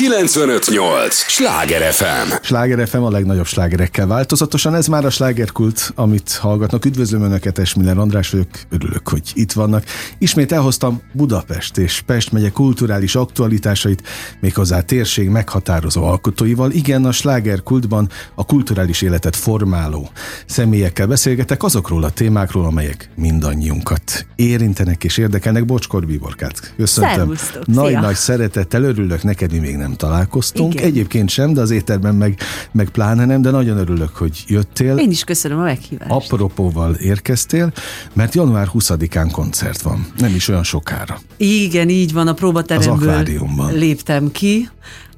958! Sláger FM! Sláger FM a legnagyobb slágerekkel változatosan. Ez már a slágerkult, amit hallgatnak. Üdvözlöm Önöket, Esmiller András vagyok. Örülök, hogy itt vannak. Ismét elhoztam Budapest és Pest megye kulturális aktualitásait, méghozzá térség meghatározó alkotóival. Igen, a slágerkultban a kulturális életet formáló személyekkel beszélgetek azokról a témákról, amelyek mindannyiunkat érintenek és érdekelnek. Bocskor Bíborkát. Köszöntöm. Nagy-nagy szeretettel örülök neked, mi még nem találkoztunk. Igen. Egyébként sem, de az étterben meg, meg pláne nem, de nagyon örülök, hogy jöttél. Én is köszönöm a meghívást. Apropóval érkeztél, mert január 20-án koncert van, nem is olyan sokára. Igen, így van, a próbateremből léptem ki.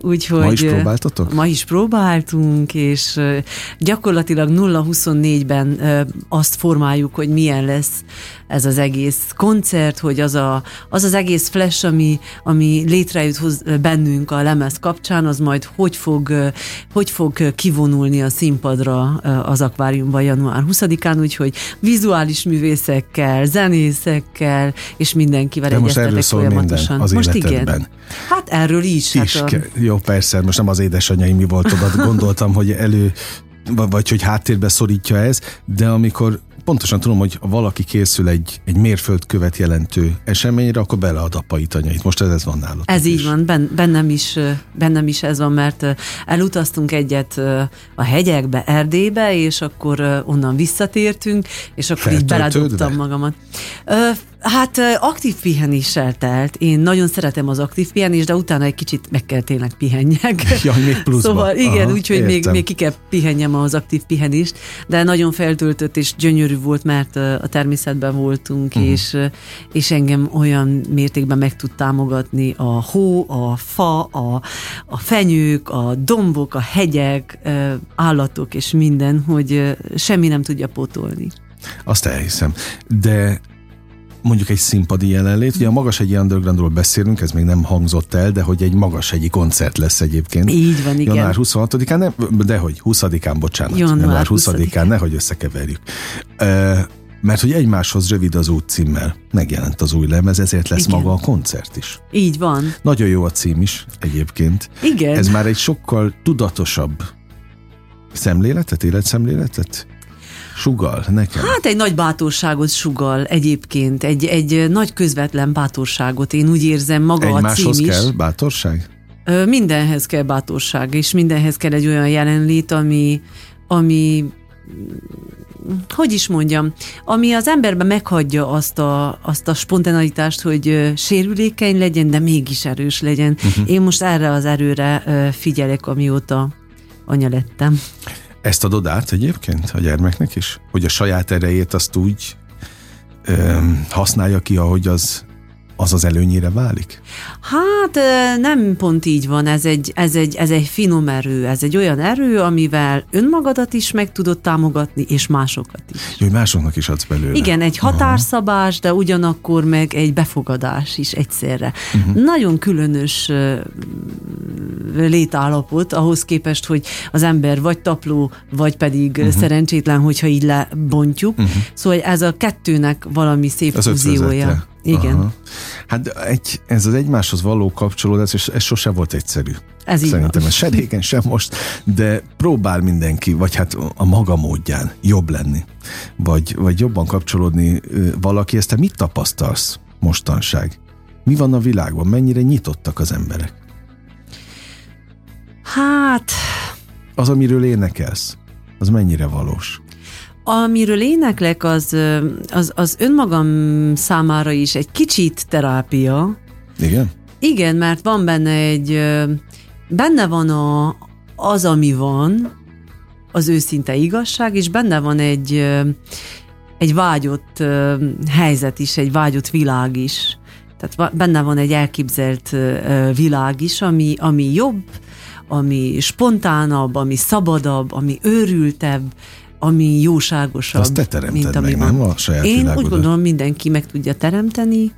Úgyhogy ma is próbáltatok? Ma is próbáltunk, és gyakorlatilag 0-24-ben azt formáljuk, hogy milyen lesz ez az egész koncert, hogy az a, az, az egész flash, ami, ami létrejött hoz, bennünk a lemez kapcsán, az majd hogy fog, hogy fog kivonulni a színpadra az akváriumban január 20-án, úgyhogy vizuális művészekkel, zenészekkel, és mindenkivel De most erről szól. Minden az most életedben. igen. Hát erről is. is hát a... Jó, persze, most nem az édesanyai mi volt oda, gondoltam, hogy elő vagy hogy háttérbe szorítja ez, de amikor pontosan tudom, hogy valaki készül egy, egy mérföldkövet jelentő eseményre, akkor belead apai anyait. Most ez, ez van nálad. Ez így is. van, ben, bennem, is, bennem is ez van, mert elutaztunk egyet a hegyekbe, Erdélybe, és akkor onnan visszatértünk, és akkor így beledobtam magamat. Hát aktív pihenéssel telt. Én nagyon szeretem az aktív pihenést, de utána egy kicsit meg kell tényleg pihenjek. Ja, még pluszba. Szóval igen, úgyhogy még, még ki kell pihenjem az aktív pihenést, de nagyon feltöltött és gyönyörű volt, mert a természetben voltunk, uh-huh. és, és engem olyan mértékben meg tud támogatni a hó, a fa, a, a fenyők, a dombok, a hegyek, állatok és minden, hogy semmi nem tudja pótolni. Azt elhiszem. De mondjuk egy színpadi jelenlét. Ugye a Magas egy Undergroundról beszélünk, ez még nem hangzott el, de hogy egy Magas egyi koncert lesz egyébként. Így van, igen. Január 26-án, nem, de hogy 20-án, bocsánat. Január, Január 20-án, nehogy összekeverjük. Uh, mert hogy egymáshoz rövid az út címmel megjelent az új lemez, ezért lesz Igen. maga a koncert is. Így van. Nagyon jó a cím is egyébként. Igen. Ez már egy sokkal tudatosabb szemléletet, életszemléletet Sugal nekem? Hát egy nagy bátorságot sugal egyébként, egy, egy nagy közvetlen bátorságot. Én úgy érzem maga Egymáshoz a cím kell is. bátorság? Mindenhez kell bátorság, és mindenhez kell egy olyan jelenlét, ami, ami hogy is mondjam, ami az emberben meghagyja azt a, azt a spontaneitást, hogy sérülékeny legyen, de mégis erős legyen. Uh-huh. Én most erre az erőre figyelek, amióta anya lettem. Ezt adod át egyébként a gyermeknek is? Hogy a saját erejét azt úgy ö, használja ki, ahogy az az az előnyére válik? Hát nem pont így van, ez egy, ez, egy, ez egy finom erő, ez egy olyan erő, amivel önmagadat is meg tudod támogatni, és másokat is. Jó, hogy másoknak is adsz belőle. Igen, egy határszabás, de ugyanakkor meg egy befogadás is egyszerre. Uh-huh. Nagyon különös létállapot ahhoz képest, hogy az ember vagy tapló, vagy pedig uh-huh. szerencsétlen, hogyha így lebontjuk. Uh-huh. Szóval ez a kettőnek valami szép az fúziója. Igen. Aha. Hát egy, ez az egymáshoz való kapcsolódás, és ez sose volt egyszerű. Ez Szerintem ez se régen, sem most, de próbál mindenki, vagy hát a maga módján jobb lenni, vagy, vagy jobban kapcsolódni valaki. Ezt te mit tapasztalsz mostanság? Mi van a világban? Mennyire nyitottak az emberek? Hát... Az, amiről énekelsz, az mennyire valós? Amiről éneklek, az, az, az önmagam számára is egy kicsit terápia. Igen? Igen, mert van benne egy, benne van a, az, ami van, az őszinte igazság, és benne van egy, egy vágyott helyzet is, egy vágyott világ is. Tehát benne van egy elképzelt világ is, ami, ami jobb, ami spontánabb, ami szabadabb, ami őrültebb, ami jóságosabb. Azt te teremted mint ami meg, van. nem a saját Én világodat. úgy gondolom, mindenki meg tudja teremteni,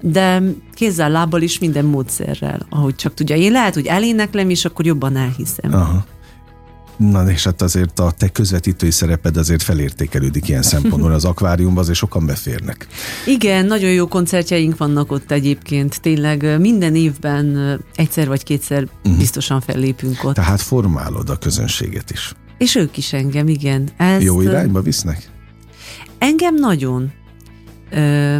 de kézzel, lábbal is minden módszerrel, ahogy csak tudja. Én lehet, hogy eléneklem, és akkor jobban elhiszem. Aha. Na és hát azért a te közvetítői szereped azért felértékelődik ilyen szempontból az akváriumban, azért sokan beférnek. Igen, nagyon jó koncertjeink vannak ott egyébként. Tényleg minden évben egyszer vagy kétszer uh-huh. biztosan fellépünk ott. Tehát formálod a közönséget is. És ők is engem, igen. Ezt, jó irányba visznek? Engem nagyon. Ö,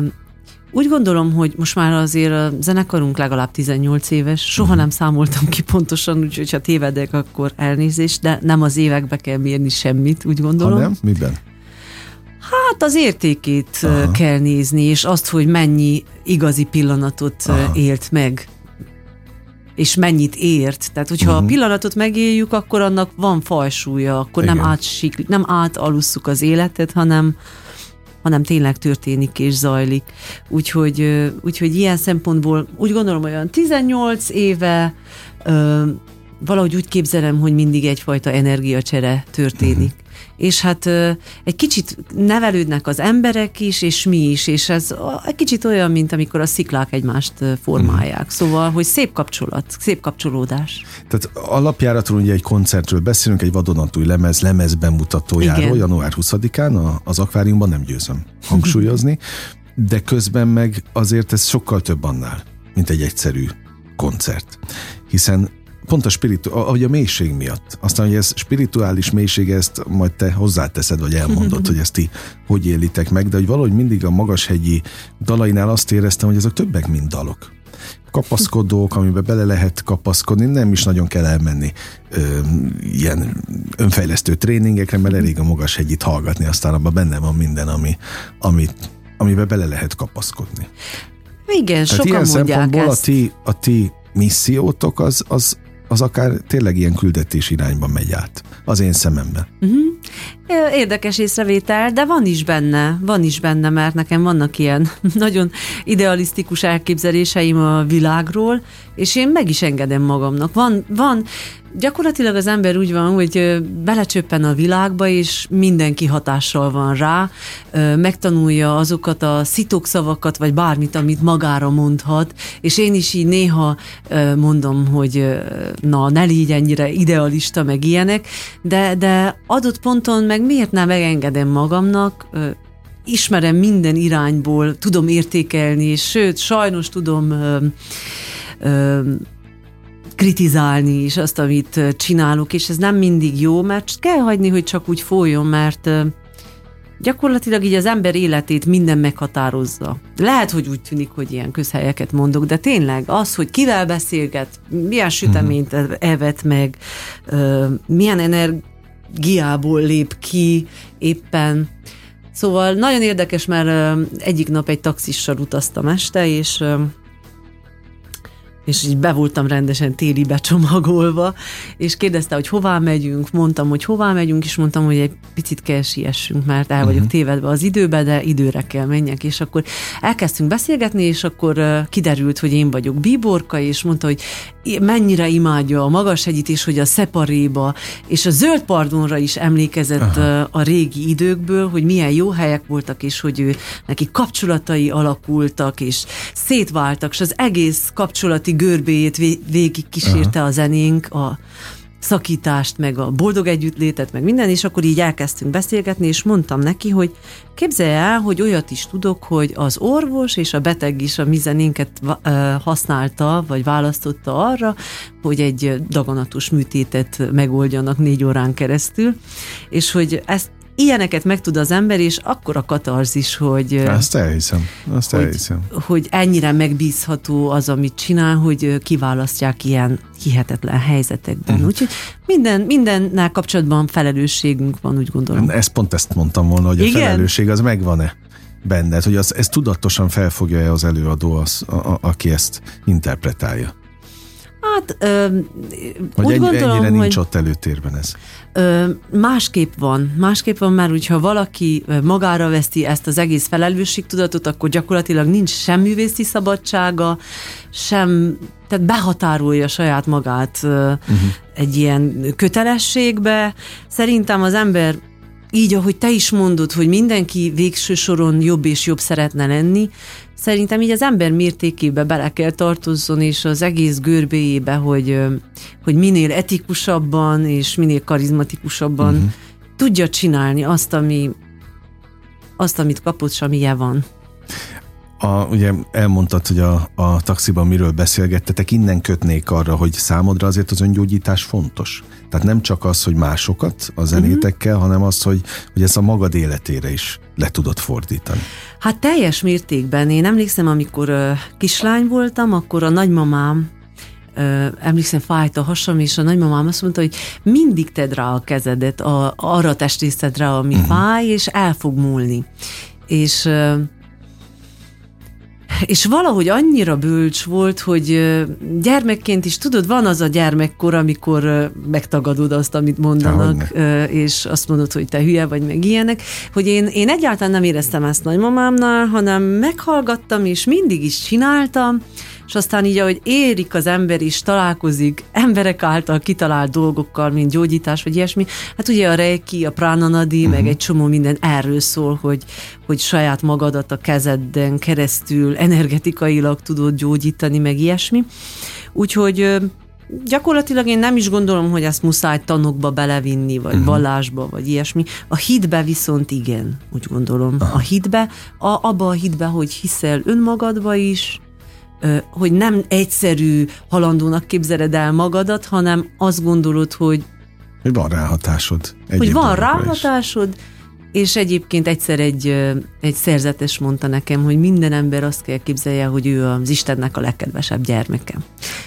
úgy gondolom, hogy most már azért a zenekarunk legalább 18 éves, soha uh-huh. nem számoltam ki pontosan, úgyhogy ha tévedek, akkor elnézést, de nem az évekbe kell mérni semmit, úgy gondolom. Ha nem? Miben? Hát az értékét Aha. kell nézni, és azt, hogy mennyi igazi pillanatot Aha. élt meg és mennyit ért. Tehát, hogyha uh-huh. a mhm. pillanatot megéljük, akkor annak van fajsúlya, akkor Igen. nem átsik, nem átalusszuk az életet, hanem, hanem tényleg történik és zajlik. Úgyhogy, úgyhogy ilyen szempontból úgy gondolom, olyan 18 éve valahogy úgy képzelem, hogy mindig egyfajta energiacsere történik. És hát egy kicsit nevelődnek az emberek is, és mi is, és ez egy kicsit olyan, mint amikor a sziklák egymást formálják. Mm. Szóval, hogy szép kapcsolat, szép kapcsolódás. Tehát alapjáraton ugye egy koncertről beszélünk, egy vadonatúj lemez, lemez bemutatójáról, Igen. január 20-án az akváriumban nem győzöm hangsúlyozni, de közben meg azért ez sokkal több annál, mint egy egyszerű koncert. Hiszen pont a spiritu, ahogy a mélység miatt. Aztán, hogy ez spirituális mélység, ezt majd te hozzáteszed, vagy elmondod, hogy ezt ti hogy élitek meg, de hogy valahogy mindig a magashegyi dalainál azt éreztem, hogy ezek többek, mint dalok kapaszkodók, amiben bele lehet kapaszkodni, nem is nagyon kell elmenni ö, ilyen önfejlesztő tréningekre, mert elég a magashegyit hallgatni, aztán abban benne van minden, ami, ami, amiben bele lehet kapaszkodni. Igen, Tehát sokan ilyen mondják szempontból ezt. A ti, a ti missziótok az, az, az akár tényleg ilyen küldetés irányba megy át, az én szememben. Uh-huh. Érdekes észrevétel, de van is benne, van is benne, mert nekem vannak ilyen nagyon idealisztikus elképzeléseim a világról, és én meg is engedem magamnak. Van, van gyakorlatilag az ember úgy van, hogy belecsöppen a világba, és mindenki hatással van rá, megtanulja azokat a szitokszavakat, vagy bármit, amit magára mondhat, és én is így néha mondom, hogy na, ne légy ennyire idealista, meg ilyenek, de, de adott ponton meg miért nem megengedem magamnak, ismerem minden irányból, tudom értékelni, és sőt, sajnos tudom ö, ö, kritizálni is azt, amit csinálok, és ez nem mindig jó, mert kell hagyni, hogy csak úgy folyjon, mert gyakorlatilag így az ember életét minden meghatározza. Lehet, hogy úgy tűnik, hogy ilyen közhelyeket mondok, de tényleg az, hogy kivel beszélget, milyen süteményt mhm. evett meg, milyen energiából lép ki éppen, Szóval nagyon érdekes, mert egyik nap egy taxissal utaztam este, és és így be voltam rendesen téli becsomagolva, és kérdezte, hogy hová megyünk, mondtam, hogy hová megyünk, és mondtam, hogy egy picit kell siessünk, mert el vagyok uh-huh. tévedve az időbe, de időre kell menjek, és akkor elkezdtünk beszélgetni, és akkor kiderült, hogy én vagyok bíborka, és mondta, hogy mennyire imádja a magas hegyit, és hogy a szeparéba, és a zöld pardonra is emlékezett Aha. a régi időkből, hogy milyen jó helyek voltak, és hogy ő, neki kapcsolatai alakultak, és szétváltak, és az egész kapcsolati görbéjét végig kísérte Aha. a zenénk, a szakítást, meg a boldog együttlétet, meg minden, és akkor így elkezdtünk beszélgetni, és mondtam neki, hogy képzelje el, hogy olyat is tudok, hogy az orvos és a beteg is a mi zenénket használta, vagy választotta arra, hogy egy daganatos műtétet megoldjanak négy órán keresztül, és hogy ezt ilyeneket megtud az ember, és akkor a katarzis, hogy... Azt elhiszem, azt hogy, elhiszem. Hogy ennyire megbízható az, amit csinál, hogy kiválasztják ilyen hihetetlen helyzetekben. Uh-huh. Úgyhogy minden, mindennel kapcsolatban felelősségünk van, úgy gondolom. Ezt pont ezt mondtam volna, hogy Igen? a felelősség az megvan-e benned, hogy az, ez tudatosan felfogja-e az előadó, az, a, a, aki ezt interpretálja. Hát ö, Vagy úgy ennyi, gondolom, ennyire nincs hogy, ott előtérben ez? Ö, másképp van. Másképp van, mert hogyha valaki magára veszi ezt az egész felelősségtudatot, akkor gyakorlatilag nincs sem művészi szabadsága, sem, tehát behatárolja saját magát uh-huh. egy ilyen kötelességbe. Szerintem az ember így, ahogy te is mondod, hogy mindenki végső soron jobb és jobb szeretne lenni, szerintem így az ember mértékébe bele kell tartozzon, és az egész görbéjébe, hogy, hogy minél etikusabban és minél karizmatikusabban uh-huh. tudja csinálni azt, ami, azt, amit kapott, és amilyen van. A, ugye elmondtad, hogy a, a taxiban miről beszélgettetek, innen kötnék arra, hogy számodra azért az öngyógyítás fontos. Tehát nem csak az, hogy másokat a zenétekkel, uh-huh. hanem az, hogy, hogy ezt a magad életére is le tudod fordítani. Hát teljes mértékben. Én emlékszem, amikor uh, kislány voltam, akkor a nagymamám Uh, emlékszem, fájt a hasam, és a nagymamám azt mondta, hogy mindig tedd rá a kezedet, a, arra a testrészedre, ami uh-huh. fáj, és el fog múlni. És uh, és valahogy annyira bölcs volt, hogy gyermekként is, tudod, van az a gyermekkor, amikor megtagadod azt, amit mondanak, Hogyne. és azt mondod, hogy te hülye vagy, meg ilyenek, hogy én, én egyáltalán nem éreztem ezt nagymamámnál, hanem meghallgattam, és mindig is csináltam, és aztán így, ahogy érik az ember is, találkozik emberek által kitalált dolgokkal, mint gyógyítás, vagy ilyesmi, hát ugye a reiki, a pránanadi, uh-huh. meg mhm. egy csomó minden erről szól, hogy, hogy saját magadat a kezedden keresztül energetikailag tudod gyógyítani, meg ilyesmi. Úgyhogy gyakorlatilag én nem is gondolom, hogy ezt muszáj tanokba belevinni, vagy uh-huh. vallásba, vagy ilyesmi. A hitbe viszont igen, úgy gondolom. Uh-huh. A hitbe, a, abba a hitbe, hogy hiszel önmagadba is, hogy nem egyszerű halandónak képzeled el magadat, hanem azt gondolod, hogy hogy van ráhatásod. Hogy van ráhatásod, is. és egyébként egyszer egy, egy szerzetes mondta nekem, hogy minden ember azt kell képzelje, hogy ő az Istennek a legkedvesebb gyermeke.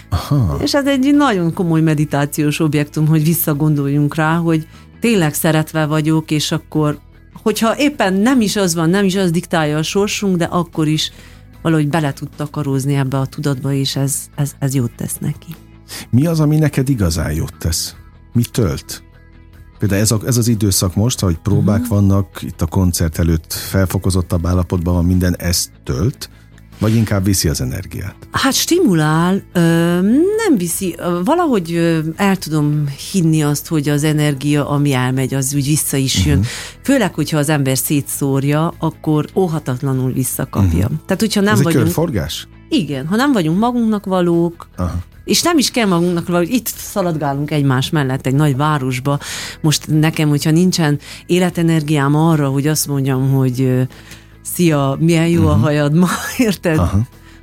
Aha. És ez egy nagyon komoly meditációs objektum, hogy visszagondoljunk rá, hogy tényleg szeretve vagyok, és akkor, hogyha éppen nem is az van, nem is az diktálja a sorsunk, de akkor is valahogy bele tud takarózni ebbe a tudatba, és ez, ez, ez jót tesz neki. Mi az, ami neked igazán jót tesz? Mi tölt? Például ez, a, ez az időszak most, hogy próbák uh-huh. vannak, itt a koncert előtt felfokozottabb állapotban van minden, ez tölt, vagy inkább viszi az energiát? Hát stimulál, nem viszi. Valahogy el tudom hinni azt, hogy az energia, ami elmegy, az úgy vissza is jön. Uh-huh. Főleg, hogyha az ember szétszórja, akkor óhatatlanul visszakapja. Uh-huh. Tehát, hogyha nem Ez vagyunk... egy körforgás? Igen, ha nem vagyunk magunknak valók, Aha. És nem is kell magunknak, hogy itt szaladgálunk egymás mellett egy nagy városba. Most nekem, hogyha nincsen életenergiám arra, hogy azt mondjam, hogy szia, milyen jó uh-huh. a mhm. hajad ma, érted? Aha.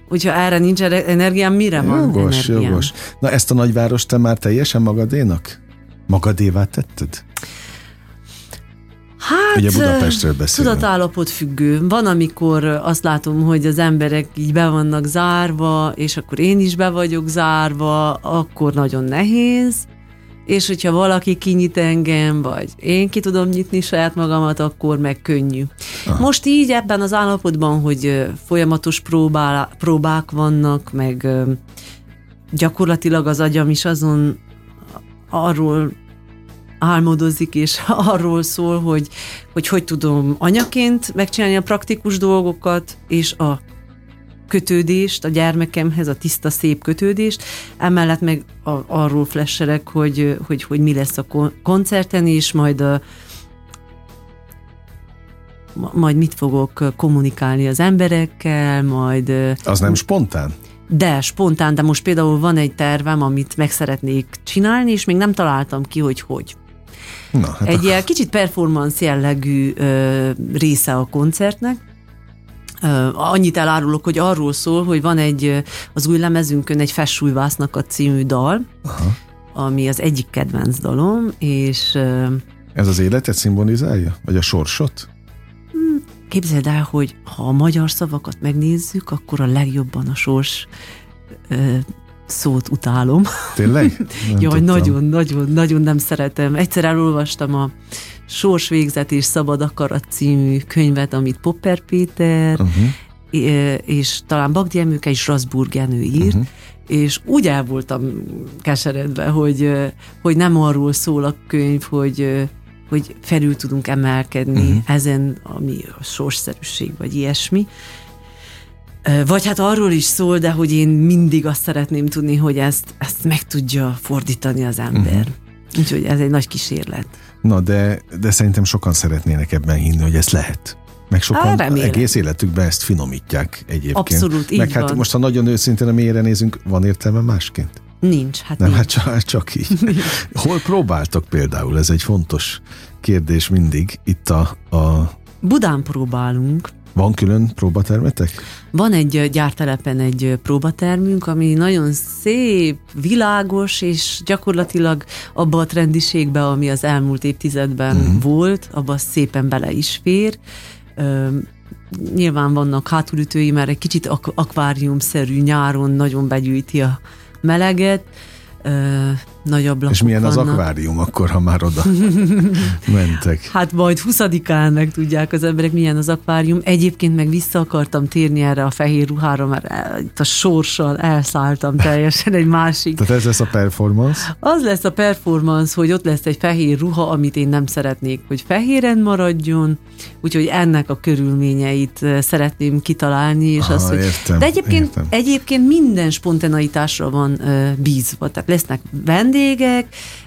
Hogyha erre nincs energiám, mire van jogos, energiám? Jogos, Na ezt a nagyvárost te már teljesen magadénak? Magadévá tetted? Hát, Ugye Budapestről beszélünk. Tudatállapot függő. Van, amikor azt látom, hogy az emberek így be vannak zárva, és akkor én is be vagyok zárva, akkor nagyon nehéz és hogyha valaki kinyit engem, vagy én ki tudom nyitni saját magamat, akkor meg könnyű. Aha. Most így ebben az állapotban, hogy folyamatos próbál, próbák vannak, meg gyakorlatilag az agyam is azon arról álmodozik, és arról szól, hogy, hogy hogy tudom anyaként megcsinálni a praktikus dolgokat, és a kötődést a gyermekemhez, a tiszta, szép kötődést, emellett meg a, arról flesserek, hogy, hogy, hogy mi lesz a koncerten, és majd a, majd mit fogok kommunikálni az emberekkel, majd... Az nem spontán? De, spontán, de most például van egy tervem, amit meg szeretnék csinálni, és még nem találtam ki, hogy hogy. Na, hát egy a... kicsit performance jellegű ö, része a koncertnek, Annyit elárulok, hogy arról szól, hogy van egy az új lemezünkön egy Fessújvásznak a című dal, Aha. ami az egyik kedvenc dalom, és... Ez az életet szimbolizálja? Vagy a sorsot? Hmm, képzeld el, hogy ha a magyar szavakat megnézzük, akkor a legjobban a sors szót utálom. Tényleg? Jaj, nagyon, nagyon, nagyon nem szeretem. Egyszer elolvastam a Sorsvégzet és Szabad Akarat című könyvet, amit Popper Péter, uh-huh. és talán Bagdi Emőke és Rasburg Jenő írt, uh-huh. és úgy el voltam keseredve, hogy, hogy nem arról szól a könyv, hogy hogy felül tudunk emelkedni uh-huh. ezen, ami a sorsszerűség, vagy ilyesmi. Vagy hát arról is szól, de hogy én mindig azt szeretném tudni, hogy ezt, ezt meg tudja fordítani az ember. Uh-huh. Úgyhogy ez egy nagy kísérlet. Na, de, de szerintem sokan szeretnének ebben hinni, hogy ez lehet. Meg sokan Á, egész életükben ezt finomítják egyébként. Abszolút, így Meg hát van. most, ha nagyon őszintén a mélyre nézünk, van értelme másként? Nincs, hát Nem, nincs. hát csak, csak így. Hol próbáltok például? Ez egy fontos kérdés mindig. Itt a, a Budán próbálunk. Van külön próbatermetek? Van egy gyártelepen egy próbatermünk, ami nagyon szép, világos, és gyakorlatilag abba a trendiségbe, ami az elmúlt évtizedben uh-huh. volt, abba szépen bele is fér. Ö, nyilván vannak hátulütői, mert egy kicsit ak- akváriumszerű nyáron nagyon begyűjti a meleget. Ö, nagy ablakok És milyen az vannak. akvárium akkor, ha már oda mentek? Hát majd 20-án meg tudják az emberek, milyen az akvárium. Egyébként meg vissza akartam térni erre a fehér ruhára, mert itt a sorssal elszálltam teljesen egy másik. Tehát ez lesz a performance? Az lesz a performance, hogy ott lesz egy fehér ruha, amit én nem szeretnék, hogy fehéren maradjon, úgyhogy ennek a körülményeit eh, szeretném kitalálni, és Aha, az, hogy... értem, De egyébként, értem. egyébként minden spontaneitásra van uh, bízva, tehát lesznek vendégek,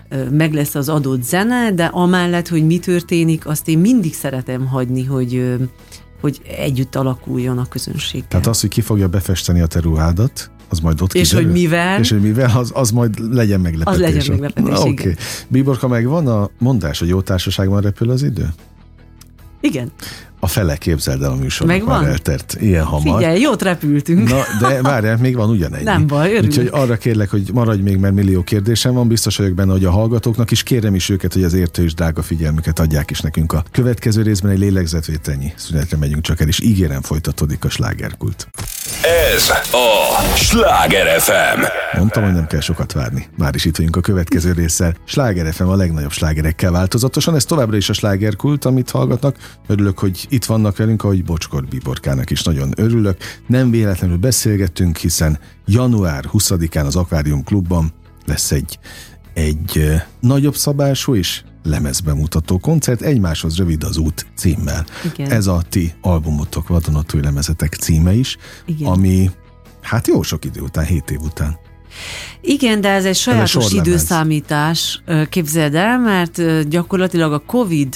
ö, meg lesz az adott zene, de amellett, hogy mi történik, azt én mindig szeretem hagyni, hogy, hogy együtt alakuljon a közönség. Tehát az, hogy ki fogja befesteni a te ruhádat, az majd ott És kiderül? hogy mivel? És hogy mivel, az, az majd legyen meglepetés. Az legyen meglepetés. Oké. Bíborka, meg van a mondás, hogy jó társaságban repül az idő? Igen, A fele képzeld el a műsornak Megvan? már eltert ilyen hamar. figyelj, jót repültünk. Na, de várjál, még van ugyanennyi. Nem baj, örülök. Úgyhogy arra kérlek, hogy maradj még, mert millió kérdésem van. Biztos vagyok benne, hogy a hallgatóknak is kérem is őket, hogy az értő és drága figyelmüket adják is nekünk. A következő részben egy lélegzetvételnyi szünetre megyünk csak el, és ígérem folytatódik a slágerkult. Ez a Sláger FM. Mondtam, hogy nem kell sokat várni. Már is itt vagyunk a következő résszel. Sláger FM a legnagyobb slágerekkel változatosan. Ez továbbra is a slágerkult, amit hallgatnak. Örülök, hogy itt vannak velünk, ahogy Bocskor Biborkának is nagyon örülök. Nem véletlenül beszélgettünk, hiszen január 20-án az Aquarium Klubban lesz egy, egy nagyobb szabású és lemezbemutató koncert, egymáshoz rövid az út címmel. Igen. Ez a ti albumotok, vadonatúj lemezetek címe is, Igen. ami hát jó sok idő után, 7 év után. Igen, de ez egy sajátos sorlemez. időszámítás, képzeld el, mert gyakorlatilag a Covid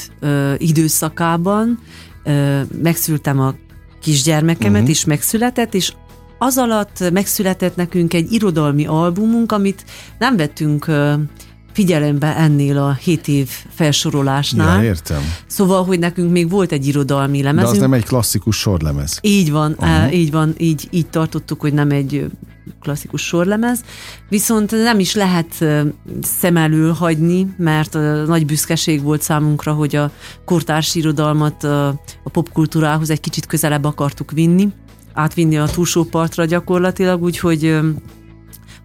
időszakában ö, megszültem a kisgyermekemet, Mhm. uh-huh. és megszületett, és az alatt megszületett nekünk egy irodalmi albumunk, amit nem vettünk ö, figyelembe ennél a 7 év felsorolásnál. Ja, értem. Szóval, hogy nekünk még volt egy irodalmi De lemezünk. az nem egy klasszikus sorlemez. Így van, Aha. uh így van, így, így tartottuk, hogy nem egy klasszikus sorlemez, viszont nem is lehet szem elől hagyni, mert nagy büszkeség volt számunkra, hogy a kortárs irodalmat a popkultúrához egy kicsit közelebb akartuk vinni, átvinni a túlsó partra gyakorlatilag, úgyhogy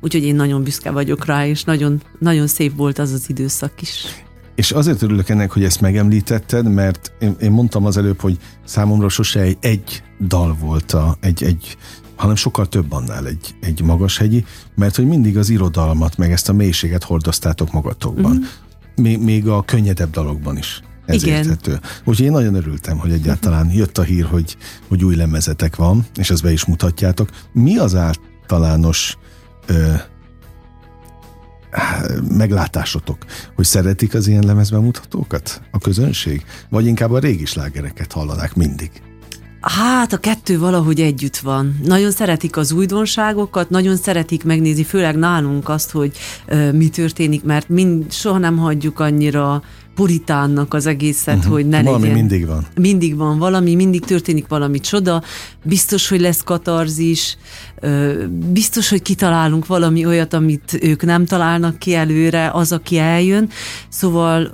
Úgyhogy én nagyon büszke vagyok rá, és nagyon, nagyon szép volt az az időszak is. És azért örülök ennek, hogy ezt megemlítetted, mert én, én mondtam az előbb, hogy számomra sose egy, egy dal volt, a, egy, egy, hanem sokkal több annál egy, egy magashegyi, mert hogy mindig az irodalmat, meg ezt a mélységet hordoztátok magatokban. Mhm. Mm. Még, még a könnyedebb dalokban is. Ez Igen. érthető. Úgyhogy én nagyon örültem, hogy egyáltalán jött a hír, hogy, hogy új lemezetek van, és ezt be is mutatjátok. Mi az általános ö, meglátásotok, hogy szeretik az ilyen lemezbemutatókat a közönség? Vagy inkább a régi slágereket hallanák mindig? Hát a kettő valahogy együtt van. Nagyon szeretik az újdonságokat, nagyon szeretik megnézni, főleg nálunk azt, hogy ö, mi történik, mert mind, soha nem hagyjuk annyira puritánnak az egészet, uh-huh. hogy ne Valami legyen. mindig van. Mindig van valami, mindig történik valami csoda, biztos, hogy lesz katarzis, biztos, hogy kitalálunk valami olyat, amit ők nem találnak ki előre, az, aki eljön. Szóval,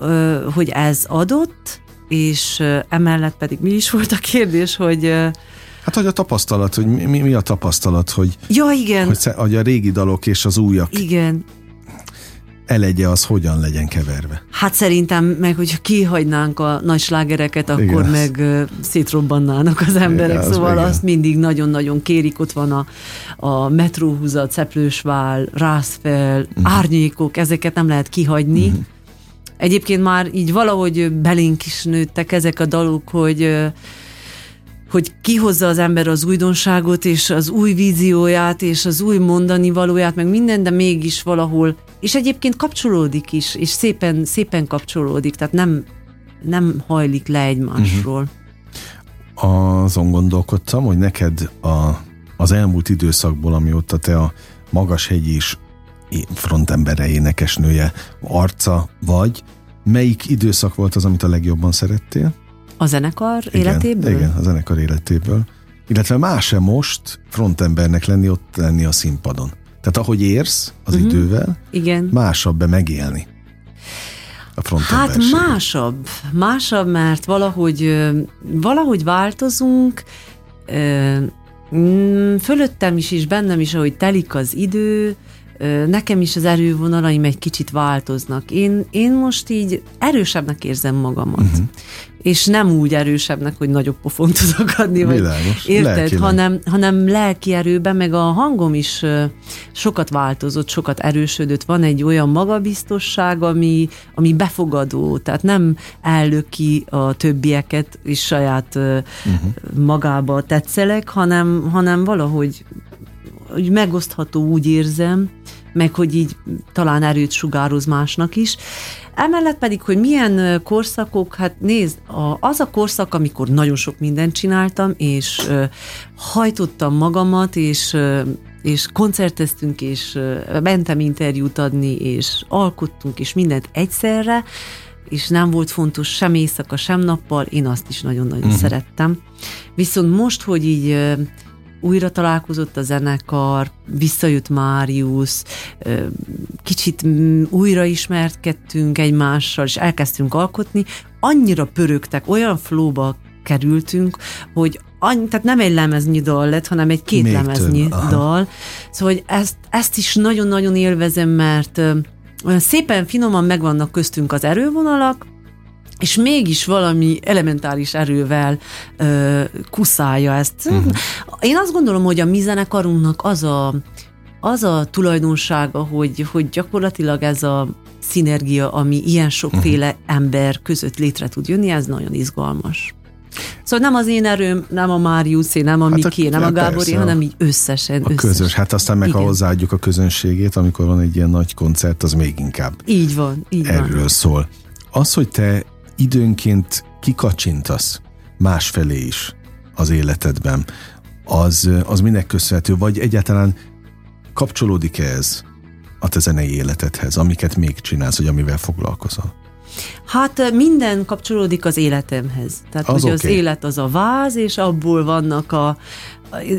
hogy ez adott, és emellett pedig mi is volt a kérdés, hogy Hát, hogy a tapasztalat, hogy mi, mi- a tapasztalat, hogy, ja igen, hogy, hogy a régi dalok és az újak igen, elegye az hogyan legyen keverve. Hát szerintem meg, hogyha kihagynánk a nagy slágereket, akkor Igen, az- meg ö, szétrobbannának az emberek, Igen, az szóval igen. azt mindig nagyon-nagyon kérik, ott van a, a metróhúzat, szeplősvál, rászfel, Mhm. árnyékok, ezeket nem lehet kihagyni. Egyébként már így valahogy belénk is nőttek ezek a dalok, hogy hogy kihozza az ember az újdonságot, és az új vízióját, és az új mondani valóját, meg minden, de mégis valahol, és egyébként kapcsolódik is, és szépen, szépen kapcsolódik, tehát nem, nem hajlik le egymásról. Uh-huh. Azon gondolkodtam, hogy neked a, az elmúlt időszakból, amióta te a Magashegyi is frontembere, énekesnője, arca vagy, melyik időszak volt az, amit a legjobban szerettél? A zenekar igen, életéből? Igen, a zenekar életéből. Illetve más-e most frontembernek lenni, ott lenni a színpadon? Tehát ahogy érsz az uh-huh. idővel, igen. másabb-e megélni? A hát másabb, másabb, mert valahogy, valahogy változunk, mm, fölöttem is és bennem is, ahogy telik az idő, nekem is az erővonalaim egy kicsit változnak. Én, én most így erősebbnek érzem magamat. Uh-huh. És nem úgy erősebbnek, hogy nagyobb pofont tudok adni, vagy Világos. érted, hanem, hanem lelki erőben, meg a hangom is sokat változott, sokat erősödött. Van egy olyan magabiztosság, ami, ami befogadó, tehát nem ellöki a többieket, és saját uh-huh. magába tetszelek, hanem, hanem valahogy hogy megosztható úgy érzem, meg hogy így talán erőt sugároz másnak is. Emellett pedig, hogy milyen korszakok, hát nézd, az a korszak, amikor nagyon sok mindent csináltam, és hajtottam magamat, és és koncerteztünk, és mentem interjút adni, és alkottunk, és mindent egyszerre, és nem volt fontos sem éjszaka, sem nappal, én azt is nagyon-nagyon uh-huh. szerettem. Viszont most, hogy így újra találkozott a zenekar, visszajött Máriusz, kicsit újra ismerkedtünk egymással, és elkezdtünk alkotni, annyira pörögtek, olyan flóba kerültünk, hogy annyi, tehát nem egy lemeznyi dal lett, hanem egy két Még lemeznyi több. dal. Szóval hogy ezt, ezt is nagyon-nagyon élvezem, mert olyan szépen finoman megvannak köztünk az erővonalak, és mégis valami elementáris erővel ö, kuszálja ezt. Uh-huh. Én azt gondolom, hogy a mi zenekarunknak az a, az a tulajdonsága, hogy, hogy gyakorlatilag ez a szinergia, ami ilyen sokféle uh-huh. ember között létre tud jönni, ez nagyon izgalmas. Szóval nem az én erőm, nem a Máriuszé, nem a hát Miki, nem a Gábori, hanem így összesen. A összesen. közös, hát aztán meg Igen. ha hozzáadjuk a közönségét, amikor van egy ilyen nagy koncert, az még inkább így van, így erről van. szól. Az, hogy te időnként kikacsintasz másfelé is az életedben, az, az minek köszönhető, vagy egyáltalán kapcsolódik-e ez a te zenei életedhez, amiket még csinálsz, vagy amivel foglalkozol? Hát minden kapcsolódik az életemhez. Tehát, az hogy okay. az élet az a váz, és abból vannak a,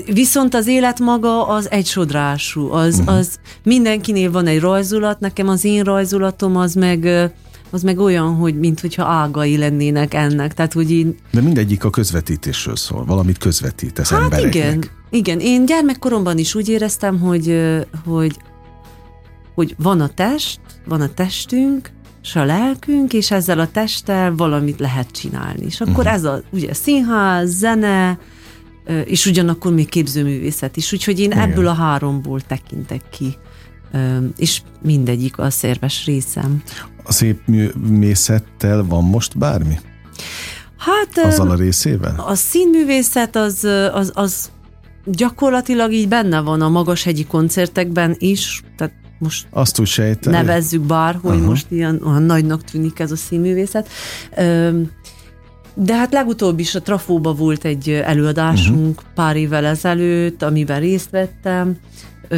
Viszont az élet maga az egy sodrású, az, uh-huh. az mindenkinél van egy rajzulat, nekem az én rajzulatom az meg az meg olyan, hogy mintha ágai lennének ennek. Tehát, hogy én... De mindegyik a közvetítésről szól, valamit közvetítesz hát embereknek. igen, igen. Én gyermekkoromban is úgy éreztem, hogy, hogy, hogy van a test, van a testünk, és a lelkünk, és ezzel a testtel valamit lehet csinálni. És akkor uh-huh. ez a ugye színház, zene, és ugyanakkor még képzőművészet is. Úgyhogy én Igen. ebből a háromból tekintek ki és mindegyik a szerves részem. A szép művészettel van most bármi? Hát... Azzal a részével? A színművészet az, az, az gyakorlatilag így benne van a magashegyi koncertekben is, tehát most Azt úgy sejtem. nevezzük bár, hogy uh-huh. most ilyen olyan nagynak tűnik ez a színművészet. De hát legutóbb is a Trafóba volt egy előadásunk uh-huh. pár évvel ezelőtt, amiben részt vettem,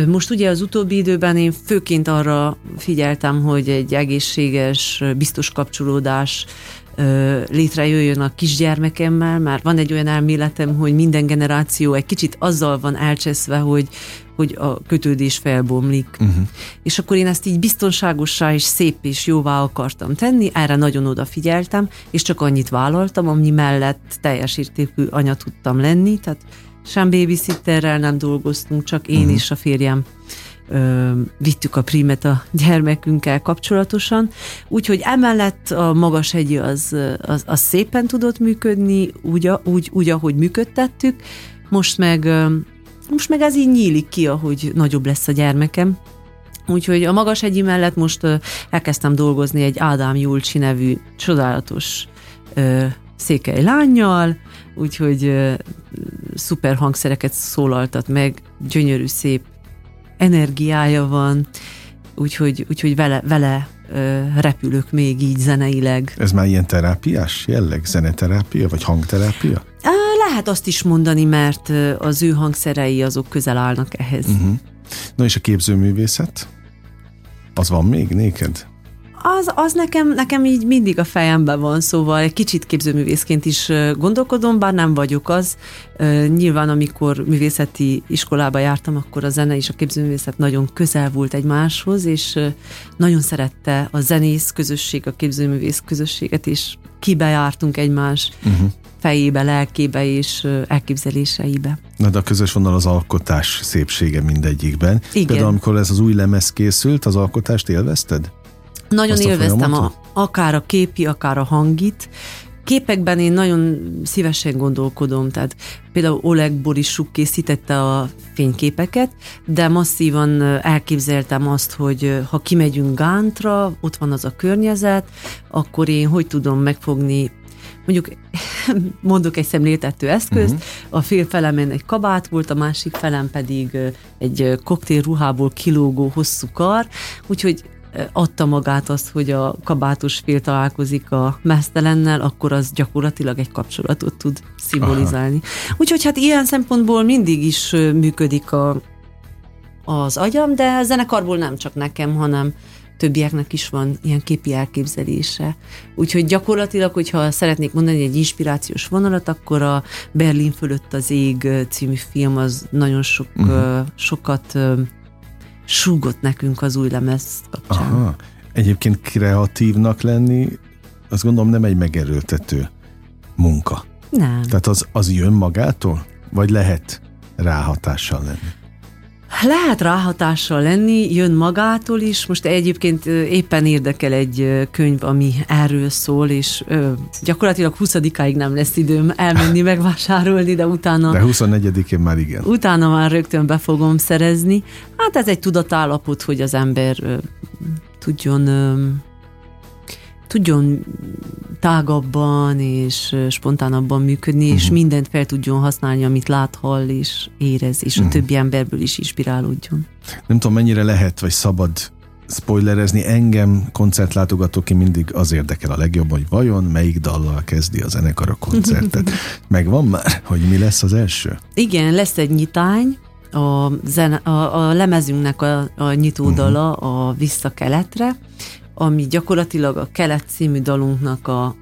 most ugye az utóbbi időben én főként arra figyeltem, hogy egy egészséges, biztos kapcsolódás létrejöjjön a kisgyermekemmel, mert van egy olyan elméletem, hogy minden generáció egy kicsit azzal van elcseszve, hogy, hogy a kötődés felbomlik. Uh-huh. És akkor én ezt így biztonságossá és szép és jóvá akartam tenni, erre nagyon odafigyeltem, és csak annyit vállaltam, ami mellett teljes értékű anya tudtam lenni, tehát sem babysitterrel nem dolgoztunk, csak én uh-huh. és a férjem ö, vittük a primet a gyermekünkkel kapcsolatosan. Úgyhogy emellett a magas hegyi az, az, az szépen tudott működni, úgy, úgy, úgy, ahogy működtettük. Most meg, most meg ez így nyílik ki, ahogy nagyobb lesz a gyermekem. Úgyhogy a magas hegyi mellett most elkezdtem dolgozni egy Ádám Julcsi nevű csodálatos Székely lányjal, úgyhogy ö, szuper hangszereket szólaltat meg, gyönyörű, szép energiája van, úgyhogy, úgyhogy vele, vele ö, repülök még így zeneileg. Ez már ilyen terápiás jelleg? Zeneterápia, vagy hangterápia? Lehet azt is mondani, mert az ő hangszerei azok közel állnak ehhez. Uh-huh. Na és a képzőművészet? Az van még néked? Az, az nekem, nekem így mindig a fejemben van, szóval egy kicsit képzőművészként is gondolkodom, bár nem vagyok az. Nyilván, amikor művészeti iskolába jártam, akkor a zene és a képzőművészet nagyon közel volt egymáshoz, és nagyon szerette a zenész közösség, a képzőművész közösséget, és kibejártunk egymás uh-huh. fejébe, lelkébe és elképzeléseibe. Na de a közös vonal az alkotás szépsége mindegyikben. Igen. Például amikor ez az új lemez készült, az alkotást élvezted? Nagyon Azt a élveztem a, folyamatot? akár a képi, akár a hangit. Képekben én nagyon szívesen gondolkodom, tehát például Oleg Borisuk készítette a fényképeket, de masszívan elképzeltem azt, hogy ha kimegyünk Gántra, ott van az a környezet, akkor én hogy tudom megfogni mondjuk mondok egy szemléltető eszközt, uh-huh. a fél felemen egy kabát volt, a másik felem pedig egy koktélruhából kilógó hosszú kar, úgyhogy adta magát azt, hogy a kabátos fél találkozik a mesztelennel, akkor az gyakorlatilag egy kapcsolatot tud szimbolizálni. Aha. Úgyhogy hát ilyen szempontból mindig is működik a, az agyam, de a zenekarból nem csak nekem, hanem többieknek is van ilyen képi elképzelése. Úgyhogy gyakorlatilag, hogyha szeretnék mondani egy inspirációs vonalat, akkor a Berlin fölött az ég című film az nagyon sok, uh-huh. sokat súgott nekünk az új lemez kapcsán. Aha. Egyébként kreatívnak lenni, azt gondolom nem egy megerőltető munka. Nem. Tehát az, az jön magától? Vagy lehet ráhatással lenni? Lehet ráhatással lenni, jön magától is. Most egyébként éppen érdekel egy könyv, ami erről szól, és gyakorlatilag 20-áig nem lesz időm elmenni megvásárolni, de utána... De 24-én már igen. Utána már rögtön be fogom szerezni. Hát ez egy tudatállapot, hogy az ember tudjon tudjon tágabban és spontánabban működni, uh-huh. és mindent fel tudjon használni, amit lát, hall és érez, és a Mhm. többi emberből is inspirálódjon. Nem tudom, mennyire lehet, vagy szabad spoilerezni. Engem koncertlátogatóként mindig az érdekel a legjobban, hogy vajon melyik dallal kezdi a zenekar a koncertet. Megvan már, hogy mi lesz az első? Igen, lesz egy nyitány, a, zene, a, a lemezünknek a, a nyitódala a Vissza keletre, ami gyakorlatilag a Kelet című dalunknak a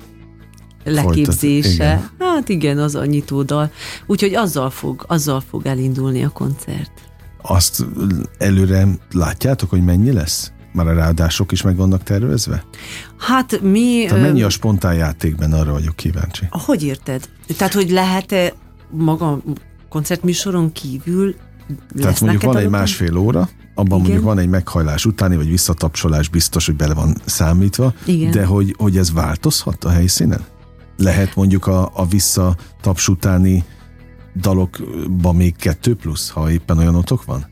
leképzése. igen. hát igen, az a nyitódal. Úgyhogy azzal fog, azzal fog elindulni a koncert. Azt előre látjátok, hogy mennyi lesz? Már a ráadások is meg vannak tervezve? Hát mi... Tehát mennyi a spontán játékben, arra vagyok kíváncsi. Hogy érted? Tehát, hogy lehet-e maga koncertműsoron kívül Tehát mondjuk van egy másfél óra, abban Igen. mondjuk van egy meghajlás utáni, vagy visszatapsolás biztos, hogy bele van számítva, Igen. de hogy, hogy ez változhat a helyszínen? Lehet mondjuk a, a visszataps utáni dalokban még kettő plusz, ha éppen olyan otok van?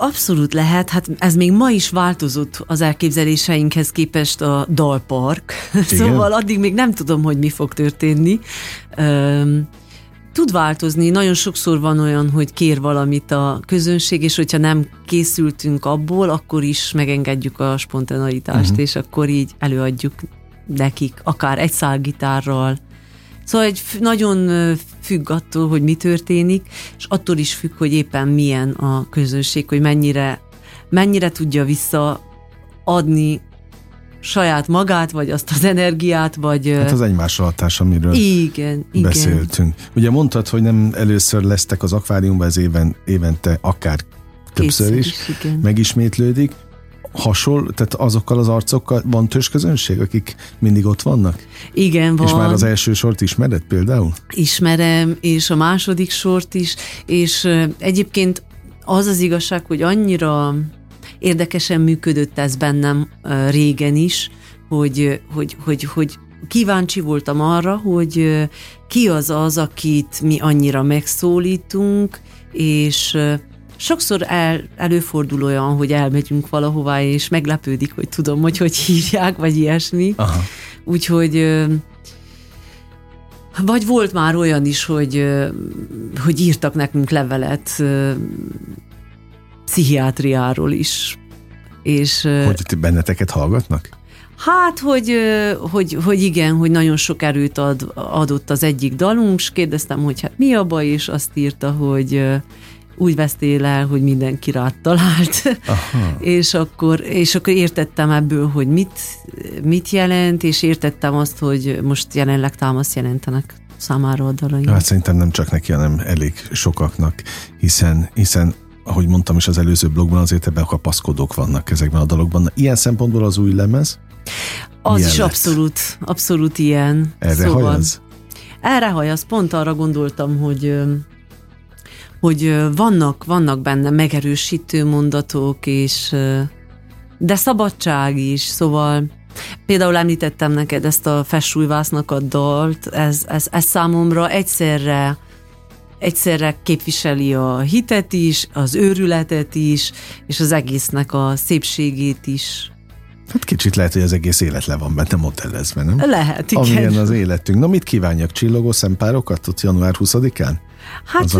Abszolút lehet, hát ez még ma is változott az elképzeléseinkhez képest a dalpark, szóval addig még nem tudom, hogy mi fog történni. Öm, tud változni, nagyon sokszor van olyan, hogy kér valamit a közönség, és hogyha nem készültünk abból, akkor is megengedjük a spontaneitást, uh-huh. és akkor így előadjuk nekik, akár egy szál gitárral. Szóval egy nagyon függ attól, hogy mi történik, és attól is függ, hogy éppen milyen a közönség, hogy mennyire, mennyire tudja visszaadni saját magát, vagy azt az energiát, vagy... Hát az egymásra hatás, amiről igen, igen. beszéltünk. Ugye mondtad, hogy nem először lesztek az akváriumban, ez éven, évente akár többször is, is, igen. megismétlődik. Hasonló, tehát azokkal az arcokkal van közönség, akik mindig ott vannak? Igen, van. És már az első sort ismered például? ismerem, és a második sort is, és egyébként az az igazság, hogy annyira érdekesen működött ez bennem régen is, hogy, hogy, hogy, hogy kíváncsi voltam arra, hogy ki az az, akit mi annyira megszólítunk, és sokszor el, előfordul olyan, hogy elmegyünk valahová, és meglepődik, hogy tudom, hogy hogy hívják, vagy ilyesmi. Aha. Úgyhogy Vagy volt már olyan is, hogy, hogy írtak nekünk levelet pszichiátriáról is. És, hogy benneteket hallgatnak? Hát, hogy, hogy, hogy igen, hogy nagyon sok erőt ad, adott az egyik dalunk, és kérdeztem, hogy hát mi a baj, és azt írta, hogy úgy vesztél el, hogy mindenki rád talált. Aha. és, akkor, és akkor értettem ebből, hogy mit, mit jelent, és értettem azt, hogy most jelenleg támasz jelentenek számára a dalaim. Hát szerintem nem csak neki, hanem elég sokaknak, hiszen, hiszen ahogy mondtam is az előző blogban, azért ebben kapaszkodók vannak ezekben a dalokban. Ilyen szempontból az új lemez? Az is lett? abszolút, abszolút ilyen. Erre szóval, hajaz? Erre hajaz. Pont arra gondoltam, hogy hogy vannak, vannak benne megerősítő mondatok, és de szabadság is, szóval Például említettem neked ezt a Fessújvásznak a dalt, ez, ez, ez számomra egyszerre egyszerre képviseli a hitet is, az őrületet is, és az egésznek a szépségét is. Hát kicsit lehet, hogy az egész élet le van benne modellezve, nem? Lehet, igen. Amilyen az életünk. Na mit kívánjak? Csillogó szempárokat ott január 20-án? Hát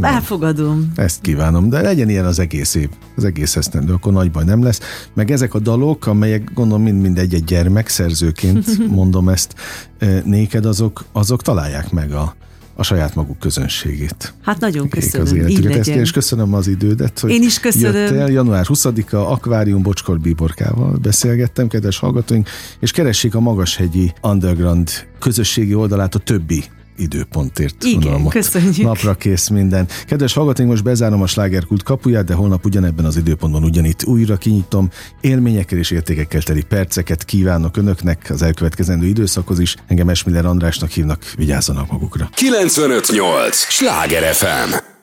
elfogadom. Ezt kívánom, de legyen ilyen az egész év, az egész esztendő, akkor nagy baj nem lesz. Meg ezek a dalok, amelyek gondolom mind-mind egy-egy gyermek, szerzőként mondom ezt néked, azok, azok találják meg a, a saját maguk közönségét. Hát nagyon köszönöm. Az életüket. Ezt és köszönöm az idődet, hogy Én is köszönöm. jöttél. Január 20-a Akvárium Bocskor Bíborkával beszélgettem, kedves hallgatóink, és keressék a Magashegyi Underground közösségi oldalát a többi időpontért. Igen, köszönjük. Napra kész minden. Kedves hallgatóink, most bezárom a slágerkult kapuját, de holnap ugyanebben az időpontban ugyanitt újra kinyitom. Élményekkel és értékekkel teli perceket kívánok önöknek az elkövetkezendő időszakhoz is. Engem Esmiller Andrásnak hívnak, vigyázzanak magukra. 958! Sláger FM!